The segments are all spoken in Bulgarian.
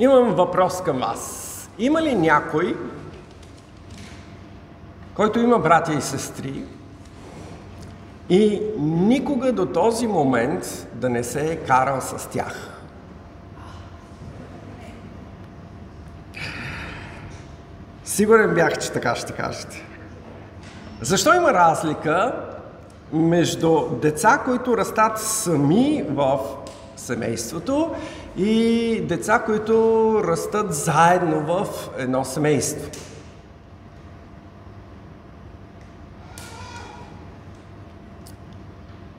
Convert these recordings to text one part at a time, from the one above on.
Имам въпрос към вас. Има ли някой, който има братя и сестри и никога до този момент да не се е карал с тях? Сигурен бях, че така ще кажете. Защо има разлика между деца, които растат сами в семейството и деца, които растат заедно в едно семейство?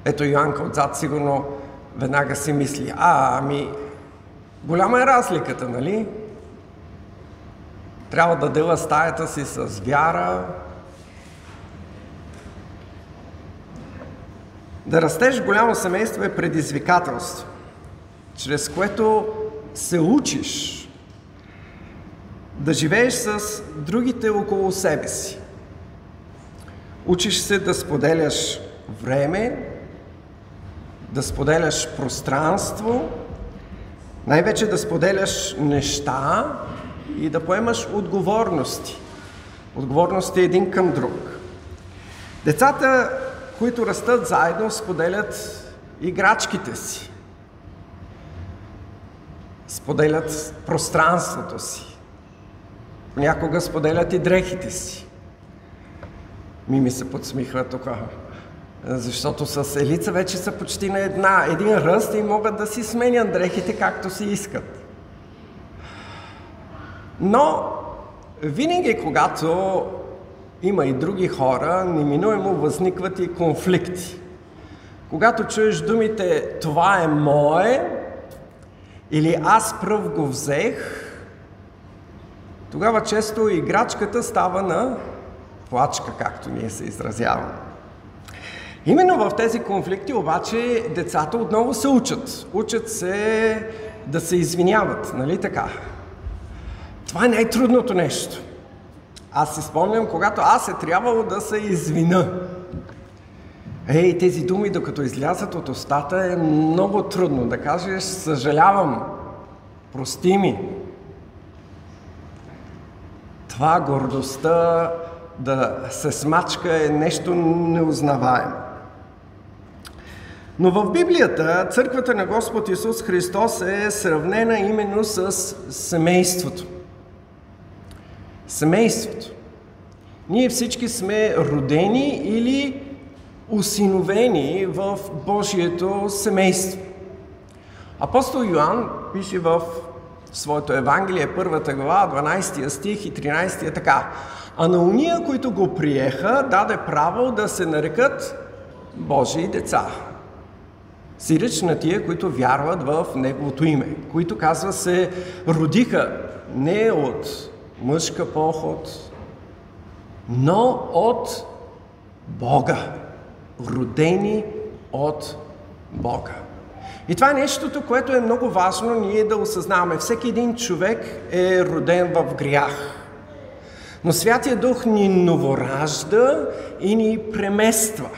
Ето Йоанка отзад сигурно веднага си мисли, а, ами, голяма е разликата, нали? Трябва да дела стаята си с вяра, Да растеш голямо семейство е предизвикателство, чрез което се учиш да живееш с другите около себе си. Учиш се да споделяш време, да споделяш пространство, най-вече да споделяш неща и да поемаш отговорности. Отговорности един към друг. Децата които растат заедно, споделят играчките си. Споделят пространството си. Понякога споделят и дрехите си. Мими се подсмихва тук, защото с Елица вече са почти на една, един ръст и могат да си сменят дрехите както си искат. Но винаги, когато има и други хора, неминуемо възникват и конфликти. Когато чуеш думите «това е мое» или «аз пръв го взех», тогава често играчката става на плачка, както ние се изразяваме. Именно в тези конфликти обаче децата отново се учат. Учат се да се извиняват, нали така? Това е най-трудното нещо. Аз си спомням, когато аз е трябвало да се извина. Ей, тези думи, докато излязат от устата, е много трудно да кажеш съжалявам, прости ми. Това гордостта да се смачка е нещо неузнаваемо. Но в Библията църквата на Господ Исус Христос е сравнена именно с семейството – семейството. Ние всички сме родени или усиновени в Божието семейство. Апостол Йоанн пише в своето Евангелие, първата глава, 12 стих и 13 така. А на уния, които го приеха, даде право да се нарекат Божии деца. Сиреч на тия, които вярват в Неговото име, които, казва се, родиха не от мъжка поход, но от Бога. Родени от Бога. И това е нещото, което е много важно ние да осъзнаваме. Всеки един човек е роден в грях. Но Святия Дух ни новоражда и ни премества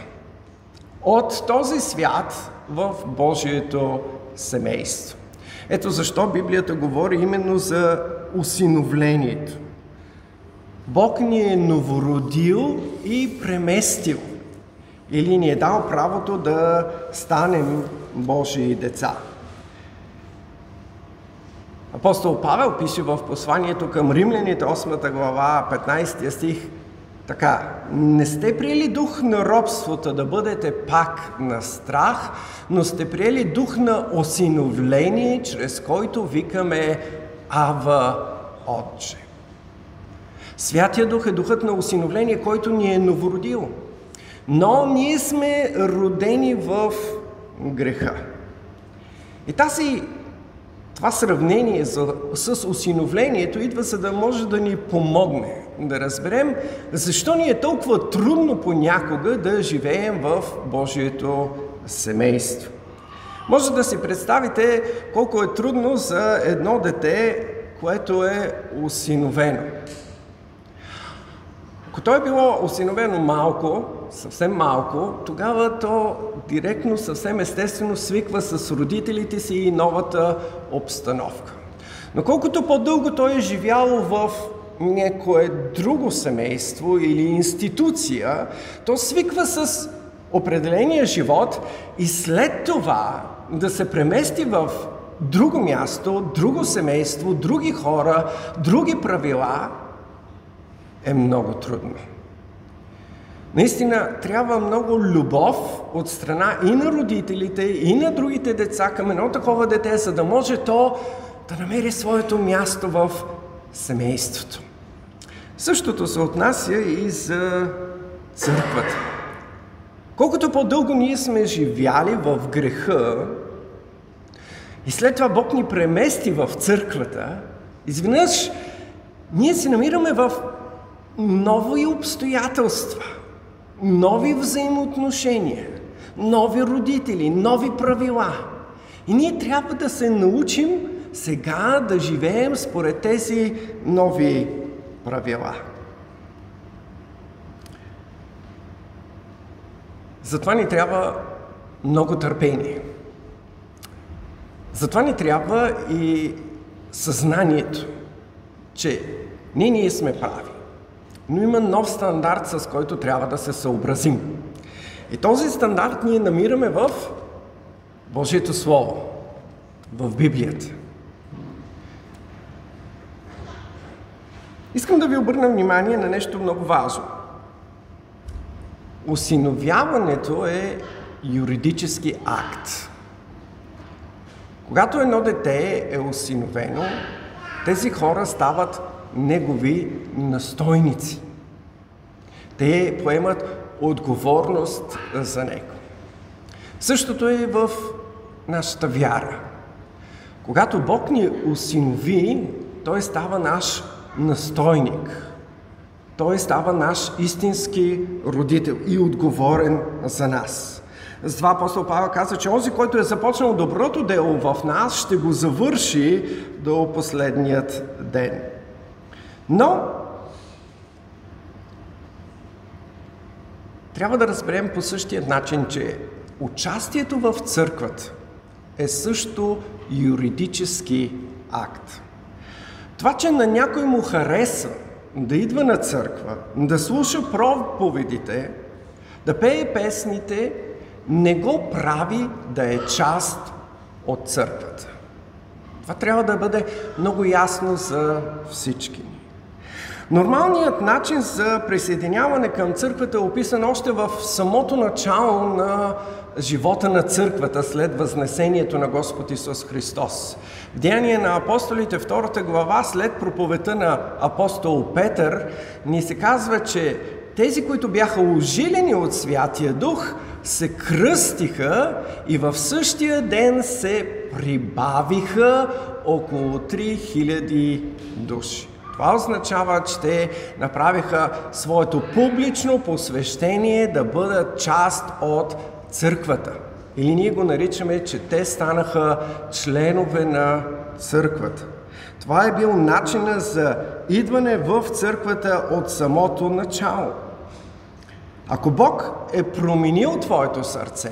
от този свят в Божието семейство. Ето защо Библията говори именно за усиновлението. Бог ни е новородил и преместил. Или ни е дал правото да станем Божии деца. Апостол Павел пише в посланието към римляните, 8 глава, 15 стих, така, не сте приели дух на робството да бъдете пак на страх, но сте приели дух на осиновление, чрез който викаме Ава Отче. Святия Дух е духът на осиновление, който ни е новородил. Но ние сме родени в греха. И тази, това сравнение за, с осиновлението идва за да може да ни помогне да разберем защо ни е толкова трудно понякога да живеем в Божието семейство. Може да си представите колко е трудно за едно дете, което е осиновено. Ако то е било осиновено малко, съвсем малко, тогава то директно, съвсем естествено свиква с родителите си и новата обстановка. Но колкото по-дълго той е живял в някое друго семейство или институция, то свиква с определения живот и след това да се премести в друго място, друго семейство, други хора, други правила е много трудно. Наистина трябва много любов от страна и на родителите, и на другите деца към едно такова дете, за да може то да намери своето място в семейството. Същото се отнася и за църквата. Колкото по-дълго ние сме живяли в греха и след това Бог ни премести в църквата, изведнъж ние се намираме в нови обстоятелства, нови взаимоотношения, нови родители, нови правила. И ние трябва да се научим сега да живеем според тези нови правила. Затова ни трябва много търпение. Затова ни трябва и съзнанието, че не ние сме прави, но има нов стандарт, с който трябва да се съобразим. И този стандарт ние намираме в Божието Слово, в Библията. Искам да ви обърна внимание на нещо много важно. Осиновяването е юридически акт. Когато едно дете е осиновено, тези хора стават негови настойници. Те поемат отговорност за него. Същото е в нашата вяра. Когато Бог ни осинови, той става наш настойник. Той става наш истински родител и отговорен за нас. Затова апостол Павел каза, че онзи, който е започнал доброто дело в нас, ще го завърши до последният ден. Но трябва да разберем по същия начин, че участието в църквата е също юридически акт. Това, че на някой му хареса да идва на църква, да слуша проповедите, да пее песните, не го прави да е част от църквата. Това трябва да бъде много ясно за всички. Нормалният начин за присъединяване към църквата е описан още в самото начало на живота на църквата след възнесението на Господ Исус Христос. В Деяние на апостолите, втората глава, след проповета на апостол Петър, ни се казва, че тези, които бяха ожилени от Святия Дух, се кръстиха и в същия ден се прибавиха около 3000 души. Това означава, че те направиха своето публично посвещение да бъдат част от църквата. Или ние го наричаме, че те станаха членове на църквата. Това е бил начина за идване в църквата от самото начало. Ако Бог е променил твоето сърце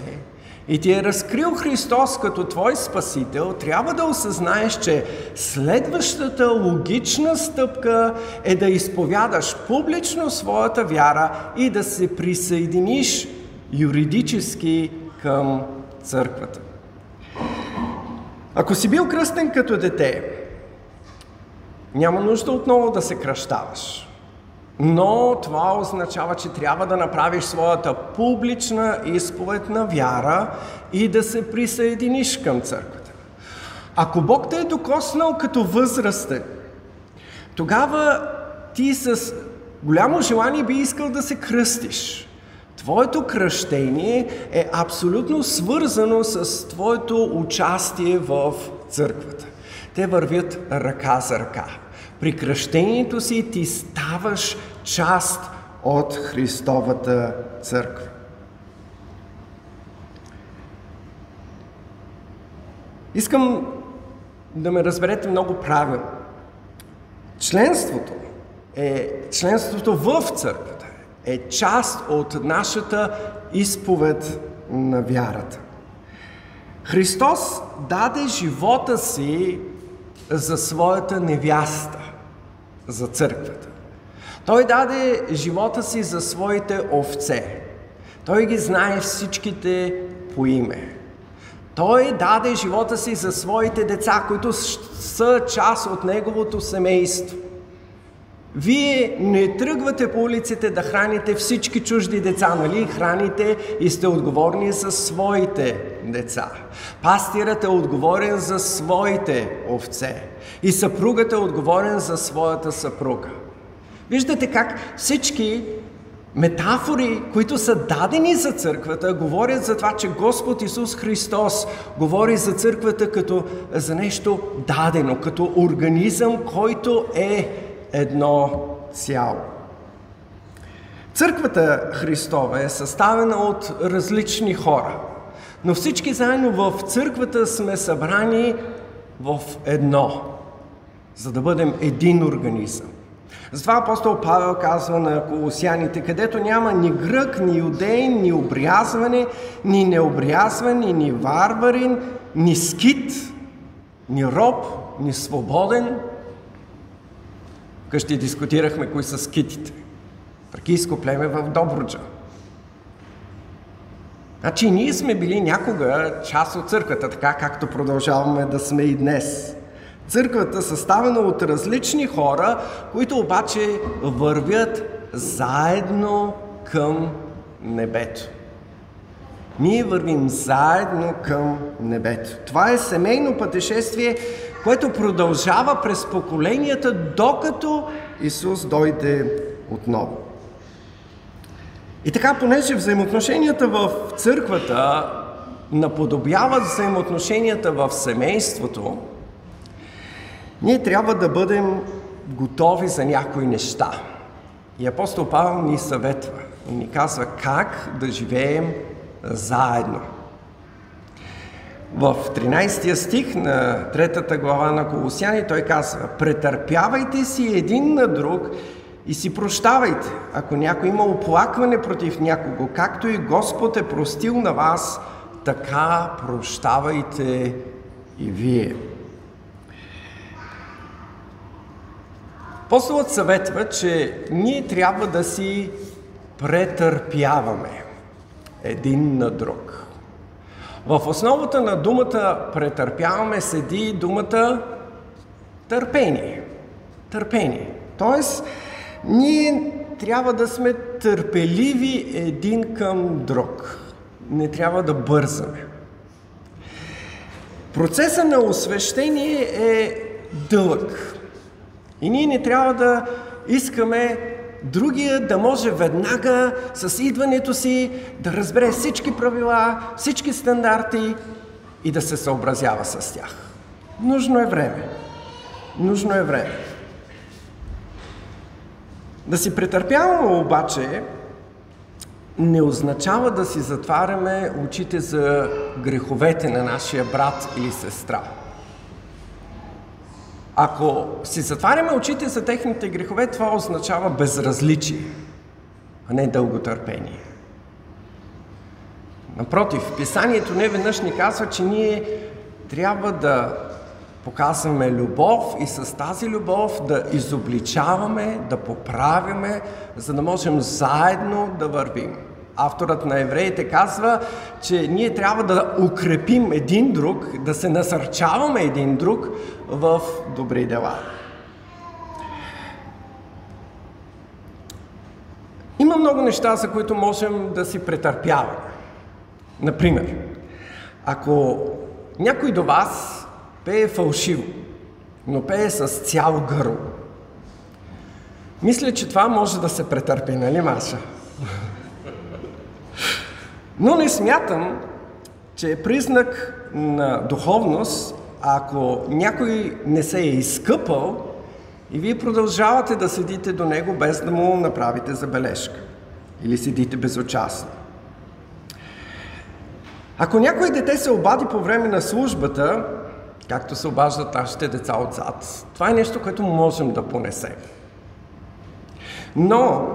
и ти е разкрил Христос като твой спасител, трябва да осъзнаеш, че следващата логична стъпка е да изповядаш публично своята вяра и да се присъединиш юридически към църквата. Ако си бил кръстен като дете, няма нужда отново да се кръщаваш. Но това означава, че трябва да направиш своята публична изповед на вяра и да се присъединиш към църквата. Ако Бог те е докоснал като възрастен, тогава ти с голямо желание би искал да се кръстиш. Твоето кръщение е абсолютно свързано с твоето участие в църквата. Те вървят ръка за ръка. При кръщението си ти ставаш част от Христовата църква. Искам да ме разберете много правилно. Членството е членството в църквата е част от нашата изповед на вярата. Христос даде живота си за своята невяста, за църквата. Той даде живота си за своите овце. Той ги знае всичките по име. Той даде живота си за своите деца, които са част от неговото семейство. Вие не тръгвате по улиците да храните всички чужди деца, нали? Храните и сте отговорни за своите деца. Пастирът е отговорен за своите овце. И съпругът е отговорен за своята съпруга. Виждате как всички метафори, които са дадени за църквата, говорят за това, че Господ Исус Христос говори за църквата като за нещо дадено, като организъм, който е едно цяло. Църквата Христова е съставена от различни хора, но всички заедно в църквата сме събрани в едно, за да бъдем един организъм. Затова апостол Павел казва на колосяните, където няма ни грък, ни юдейн, ни обрязване, ни необрязване, ни варварин, ни скит, ни роб, ни свободен. Къщи дискутирахме кои са скитите. Тракийско племе в Добруджа. Значи ние сме били някога част от църквата, така както продължаваме да сме и днес. Църквата съставена от различни хора, които обаче вървят заедно към небето. Ние вървим заедно към небето. Това е семейно пътешествие, което продължава през поколенията, докато Исус дойде отново. И така, понеже взаимоотношенията в църквата наподобяват взаимоотношенията в семейството, ние трябва да бъдем готови за някои неща. И апостол Павел ни съветва и ни казва как да живеем заедно. В 13 стих на третата глава на Колосяни той казва Претърпявайте си един на друг и си прощавайте, ако някой има оплакване против някого, както и Господ е простил на вас, така прощавайте и вие. Апостолът съветва, че ние трябва да си претърпяваме един на друг. В основата на думата претърпяваме седи думата търпение. Търпение. Тоест, ние трябва да сме търпеливи един към друг. Не трябва да бързаме. Процесът на освещение е дълъг. И ние не трябва да искаме другия да може веднага с идването си да разбере всички правила, всички стандарти и да се съобразява с тях. Нужно е време. Нужно е време. Да си претърпяваме обаче не означава да си затваряме очите за греховете на нашия брат или сестра. Ако си затваряме очите за техните грехове, това означава безразличие, а не дълготърпение. Напротив, писанието не веднъж ни казва, че ние трябва да показваме любов и с тази любов да изобличаваме, да поправяме, за да можем заедно да вървим. Авторът на евреите казва, че ние трябва да укрепим един друг, да се насърчаваме един друг в добри дела. Има много неща, за които можем да си претърпяваме. Например, ако някой до вас пее фалшиво, но пее с цял гърло, мисля, че това може да се претърпи, нали, Маша? Но не смятам, че е признак на духовност, ако някой не се е изкъпал и вие продължавате да седите до него без да му направите забележка. Или седите безучастно. Ако някой дете се обади по време на службата, както се обаждат нашите деца отзад, това е нещо, което можем да понесем. Но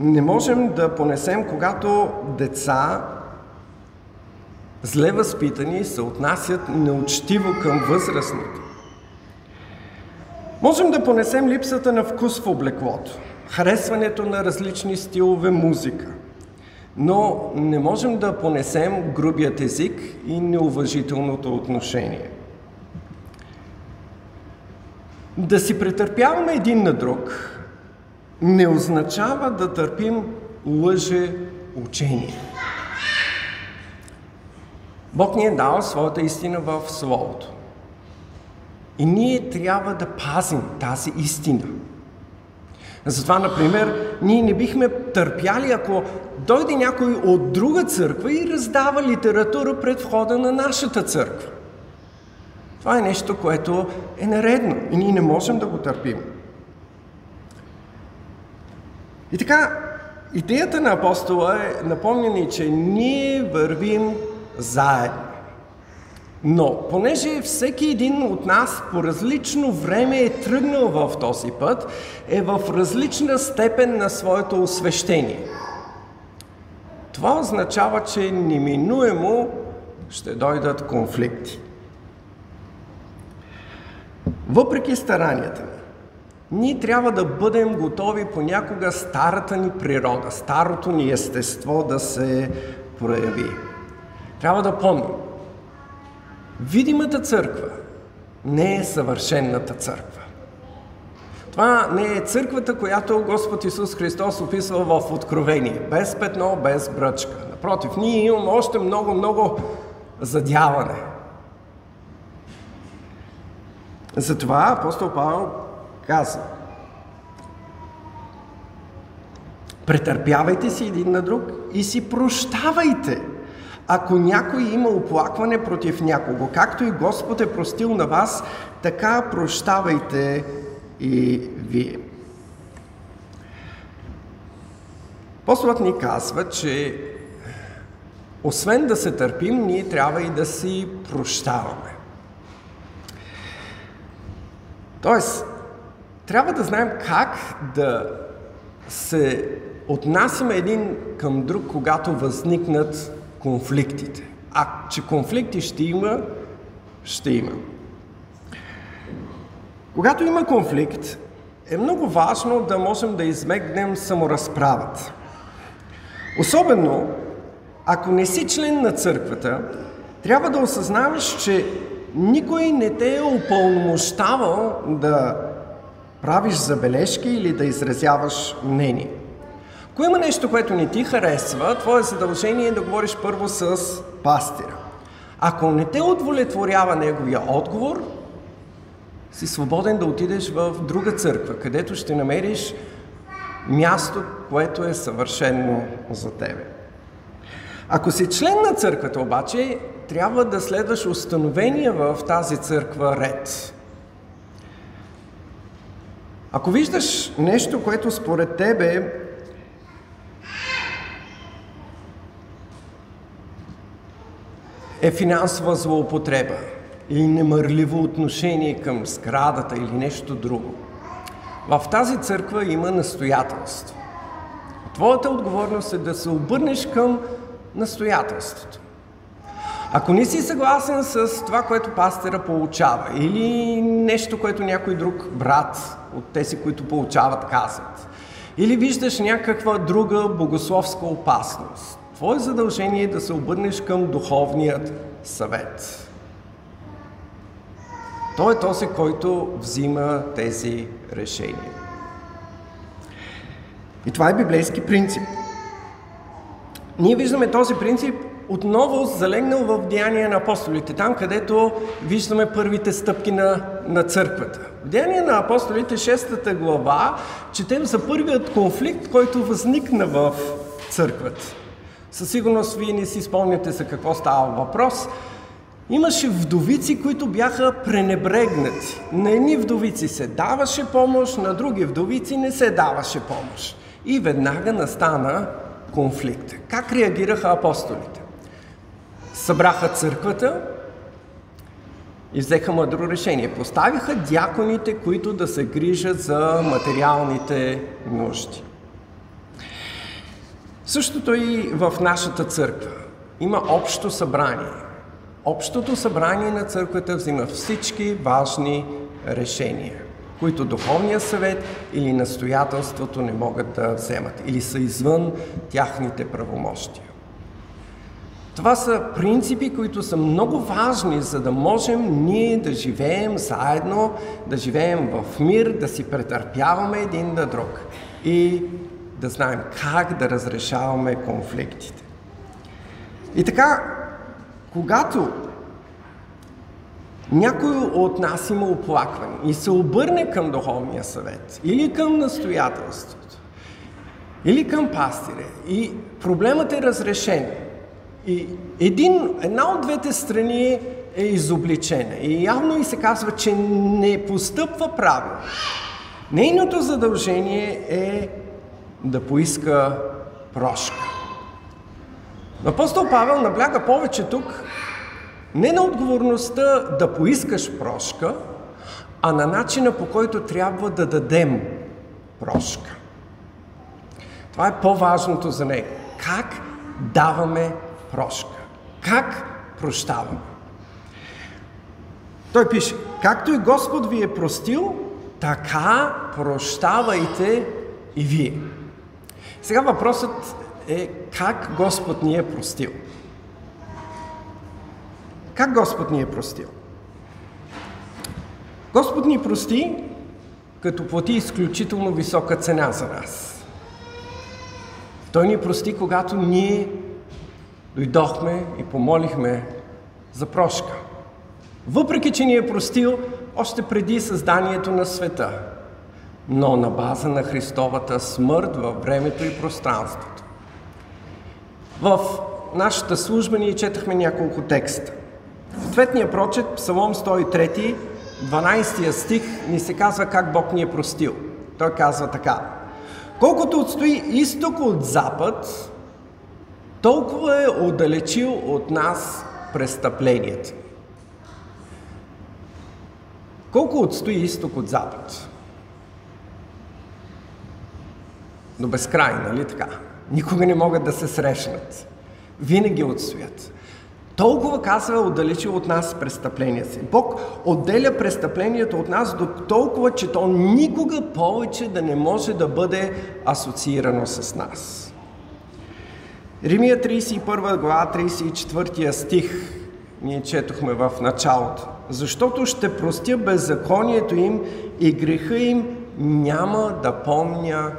не можем да понесем, когато деца, зле възпитани, се отнасят неучтиво към възрастните. Можем да понесем липсата на вкус в облеклото, харесването на различни стилове музика, но не можем да понесем грубият език и неуважителното отношение. Да си претърпяваме един на друг не означава да търпим лъже учение. Бог ни е дал своята истина в Словото. И ние трябва да пазим тази истина. Затова, например, ние не бихме търпяли, ако дойде някой от друга църква и раздава литература пред входа на нашата църква. Това е нещо, което е наредно и ние не можем да го търпим. И така, идеята на апостола е напомняне, че ние вървим заедно. Но, понеже всеки един от нас по различно време е тръгнал в този път, е в различна степен на своето освещение. Това означава, че неминуемо ще дойдат конфликти. Въпреки старанията ни, ние трябва да бъдем готови понякога старата ни природа, старото ни естество да се прояви. Трябва да помним, видимата църква не е съвършенната църква. Това не е църквата, която Господ Исус Христос описва в Откровение. Без петно, без бръчка. Напротив, ние имаме още много, много задяване. Затова апостол Павел каза Претърпявайте си един на друг и си прощавайте. Ако някой има оплакване против някого, както и Господ е простил на вас, така прощавайте и вие. Апостолът ни казва, че освен да се търпим, ние трябва и да си прощаваме. Тоест, трябва да знаем как да се отнасяме един към друг, когато възникнат конфликтите. А че конфликти ще има, ще има. Когато има конфликт, е много важно да можем да измегнем саморазправата. Особено, ако не си член на църквата, трябва да осъзнаваш, че никой не те е упълномощавал да правиш забележки или да изразяваш мнение. Ако има нещо, което не ти харесва, твое задължение е да говориш първо с пастира. Ако не те удовлетворява неговия отговор, си свободен да отидеш в друга църква, където ще намериш място, което е съвършено за тебе. Ако си член на църквата обаче, трябва да следваш установения в тази църква ред. Ако виждаш нещо, което според тебе е финансова злоупотреба или немърливо отношение към сградата или нещо друго, в тази църква има настоятелство. Твоята отговорност е да се обърнеш към настоятелството. Ако не си съгласен с това, което пастера получава, или нещо, което някой друг брат от тези, които получават, казват, или виждаш някаква друга богословска опасност, твое задължение е да се обърнеш към духовният съвет. Той е този, който взима тези решения. И това е библейски принцип. Ние виждаме този принцип отново залегнал в Деяния на апостолите, там където виждаме първите стъпки на, на църквата. В Деяния на апостолите, 6 глава, четем за първият конфликт, който възникна в църквата. Със сигурност вие не си спомняте за какво става въпрос. Имаше вдовици, които бяха пренебрегнати. На едни вдовици се даваше помощ, на други вдовици не се даваше помощ. И веднага настана конфликт. Как реагираха апостолите? Събраха църквата и взеха мъдро решение. Поставиха дяконите, които да се грижат за материалните нужди. Същото и в нашата църква. Има общо събрание. Общото събрание на църквата взима всички важни решения. които Духовния съвет или настоятелството не могат да вземат или са извън тяхните правомощия. Това са принципи, които са много важни, за да можем ние да живеем заедно, да живеем в мир, да си претърпяваме един на друг и да знаем как да разрешаваме конфликтите. И така, когато някой от нас има оплакване и се обърне към Духовния съвет или към настоятелството, или към пастире и проблемът е разрешен, и един, една от двете страни е изобличена и явно и се казва, че не постъпва правилно. Нейното задължение е да поиска прошка. Апостол Павел набляга повече тук не на отговорността да поискаш прошка, а на начина по който трябва да дадем прошка. Това е по-важното за него. Как даваме прошка? Как прощаваме? Той пише, както и Господ ви е простил, така прощавайте и вие. Сега въпросът е как Господ ни е простил. Как Господ ни е простил? Господ ни прости, като плати изключително висока цена за нас. Той ни прости, когато ние дойдохме и помолихме за прошка. Въпреки, че ни е простил още преди създанието на света, но на база на Христовата смърт във времето и пространството. В нашата служба ние четахме няколко текста. В ответния прочет, Псалом 103, 12 стих, ни се казва как Бог ни е простил. Той казва така. Колкото отстои изток от запад, толкова е отдалечил от нас престъплението. Колко отстои изток от запад? До безкрай, нали така? Никога не могат да се срещнат. Винаги отстоят. Толкова казва отдалечил от нас престъпления си. Бог отделя престъплението от нас до толкова, че то никога повече да не може да бъде асоциирано с нас. Римия 31 глава, 34 стих, ние четохме в началото. Защото ще простя беззаконието им и греха им няма да помня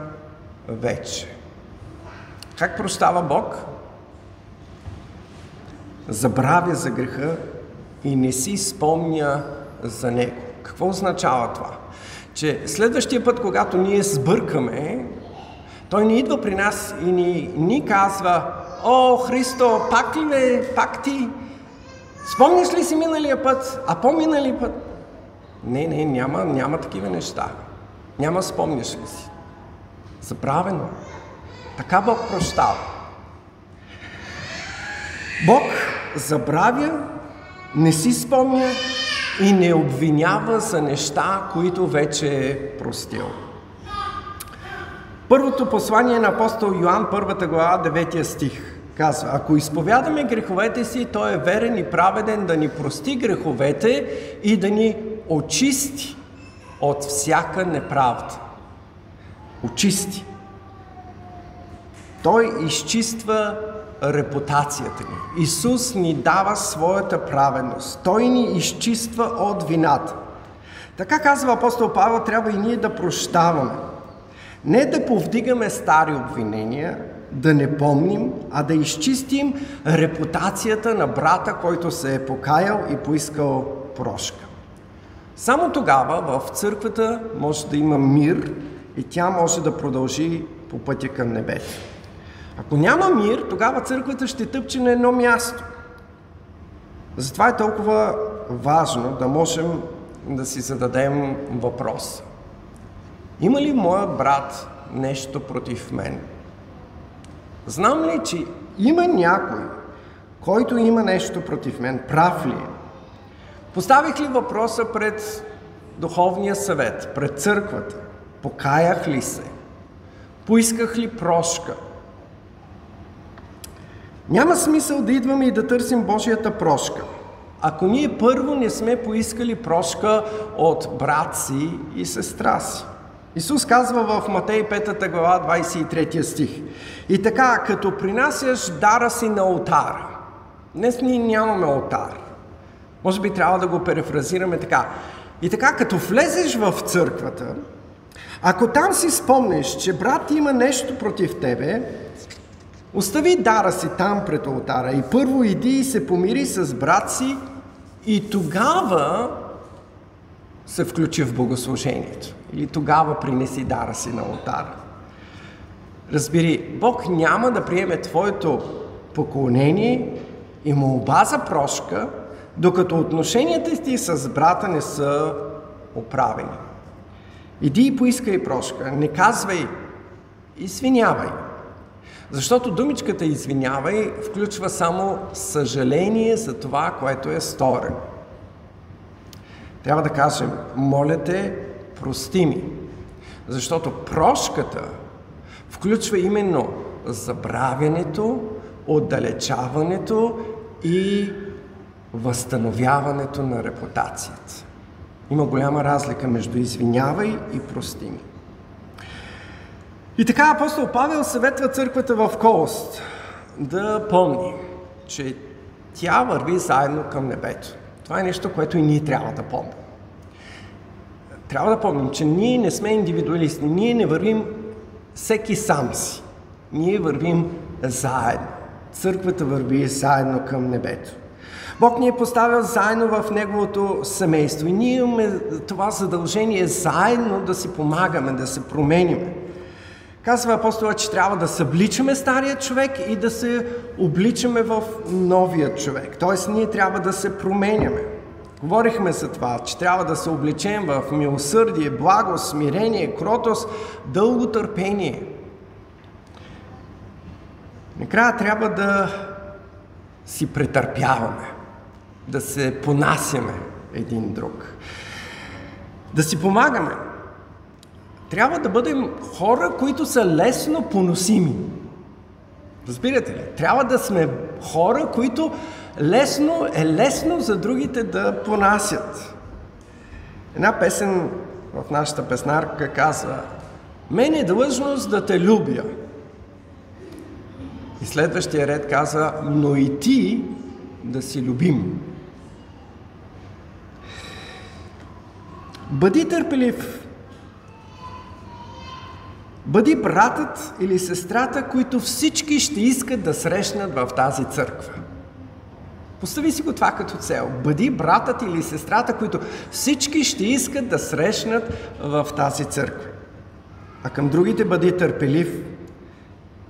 вече. Как прощава Бог? Забравя за греха и не си спомня за него. Какво означава това? Че следващия път, когато ние сбъркаме, той не идва при нас и ни, ни казва, О, Христо, пак ли бе, пак ти? Спомняш ли си миналия път, а по-минали път? Не, не, няма, няма такива неща. Няма спомняш ли си. Забравено. Така Бог прощава. Бог забравя, не си спомня и не обвинява за неща, които вече е простил. Първото послание на апостол Йоанн, първата глава, 9 стих. Казва, ако изповядаме греховете си, Той е верен и праведен да ни прости греховете и да ни очисти от всяка неправда. Очисти. Той изчиства репутацията ни. Исус ни дава своята праведност. Той ни изчиства от вината. Така казва апостол Павел, трябва и ние да прощаваме. Не да повдигаме стари обвинения, да не помним, а да изчистим репутацията на брата, който се е покаял и поискал прошка. Само тогава в църквата може да има мир и тя може да продължи по пътя към небето. Ако няма мир, тогава църквата ще тъпче на едно място. Затова е толкова важно да можем да си зададем въпрос. Има ли моят брат нещо против мен? Знам ли, че има някой, който има нещо против мен? Прав ли е? Поставих ли въпроса пред Духовния съвет, пред църквата? Покаях ли се? Поисках ли прошка? Няма смисъл да идваме и да търсим Божията прошка. ако ние първо не сме поискали прошка от брат си и сестра си. Исус казва в Матей 5 глава 23 стих. И така, като принасяш дара си на алтара. Днес ние нямаме алтар. Може би трябва да го перефразираме така. И така, като влезеш в църквата, ако там си спомнеш, че брат има нещо против тебе, остави дара си там пред алтара и първо иди и се помири с брат си и тогава се включи в богослужението. Или тогава принеси дара си на алтара. Разбери, Бог няма да приеме твоето поклонение и молба за прошка, докато отношенията ти с брата не са оправени. Иди и поискай прошка, не казвай извинявай. Защото думичката извинявай включва само съжаление за това, което е сторено. Трябва да кажем, моля те, прости ми. Защото прошката включва именно забравянето, отдалечаването и възстановяването на репутацията. Има голяма разлика между извинявай и прости ми. И така апостол Павел съветва църквата в Колост да помни, че тя върви заедно към небето. Това е нещо, което и ние трябва да помним. Трябва да помним, че ние не сме индивидуалисти. Ние не вървим всеки сам си. Ние вървим заедно. Църквата върви заедно към небето. Бог ни е поставил заедно в Неговото семейство и ние имаме това задължение заедно да си помагаме, да се промениме. Казва апостола, че трябва да събличаме стария човек и да се обличаме в новия човек. Тоест, ние трябва да се променяме. Говорихме за това, че трябва да се обличем в милосърдие, благо, смирение, кротост, дълго търпение. Накрая трябва да си претърпяваме, да се понасяме един друг, да си помагаме. Трябва да бъдем хора, които са лесно поносими. Разбирате ли? Трябва да сме хора, които лесно е лесно за другите да понасят. Една песен в нашата песнарка казва Мен е длъжност да те любя. И следващия ред казва Но и ти да си любим. Бъди търпелив Бъди братът или сестрата, които всички ще искат да срещнат в тази църква. Постави си го това като цел. Бъди братът или сестрата, които всички ще искат да срещнат в тази църква. А към другите бъди търпелив.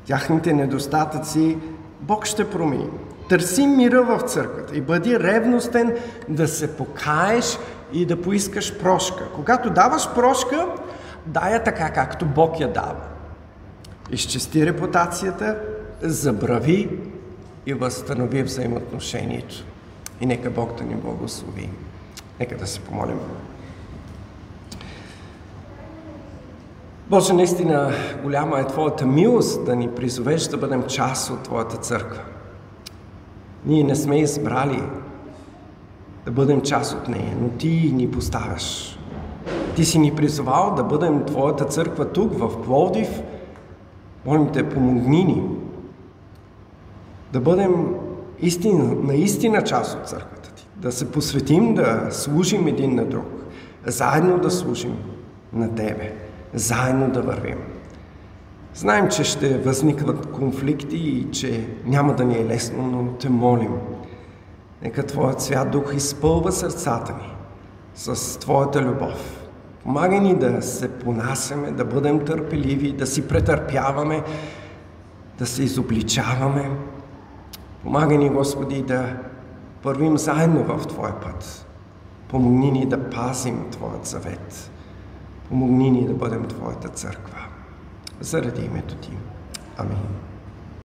Тяхните недостатъци Бог ще промени. Търси мира в църквата и бъди ревностен да се покаеш и да поискаш прошка. Когато даваш прошка, дай я така, както Бог я дава. Изчисти репутацията, забрави и възстанови взаимоотношението. И нека Бог да ни благослови. Нека да се помолим. Боже, наистина голяма е Твоята милост да ни призовеш да бъдем част от Твоята църква. Ние не сме избрали да бъдем част от нея, но Ти ни поставяш. Ти си ни призовал да бъдем Твоята църква тук, в Пловдив. Молим Те, помогни ни да бъдем истина, наистина част от църквата Ти. Да се посветим, да служим един на друг. Заедно да служим на Тебе. Заедно да вървим. Знаем, че ще възникват конфликти и че няма да ни е лесно, но Те молим. Нека Твоят свят дух изпълва сърцата ни с Твоята любов Помагай ни да се понасяме, да бъдем търпеливи, да си претърпяваме, да се изобличаваме. Помагай ни, Господи, да вървим заедно в Твоя път. Помогни ни да пазим Твоят завет. Помогни ни да бъдем Твоята църква. Заради името Ти. Амин.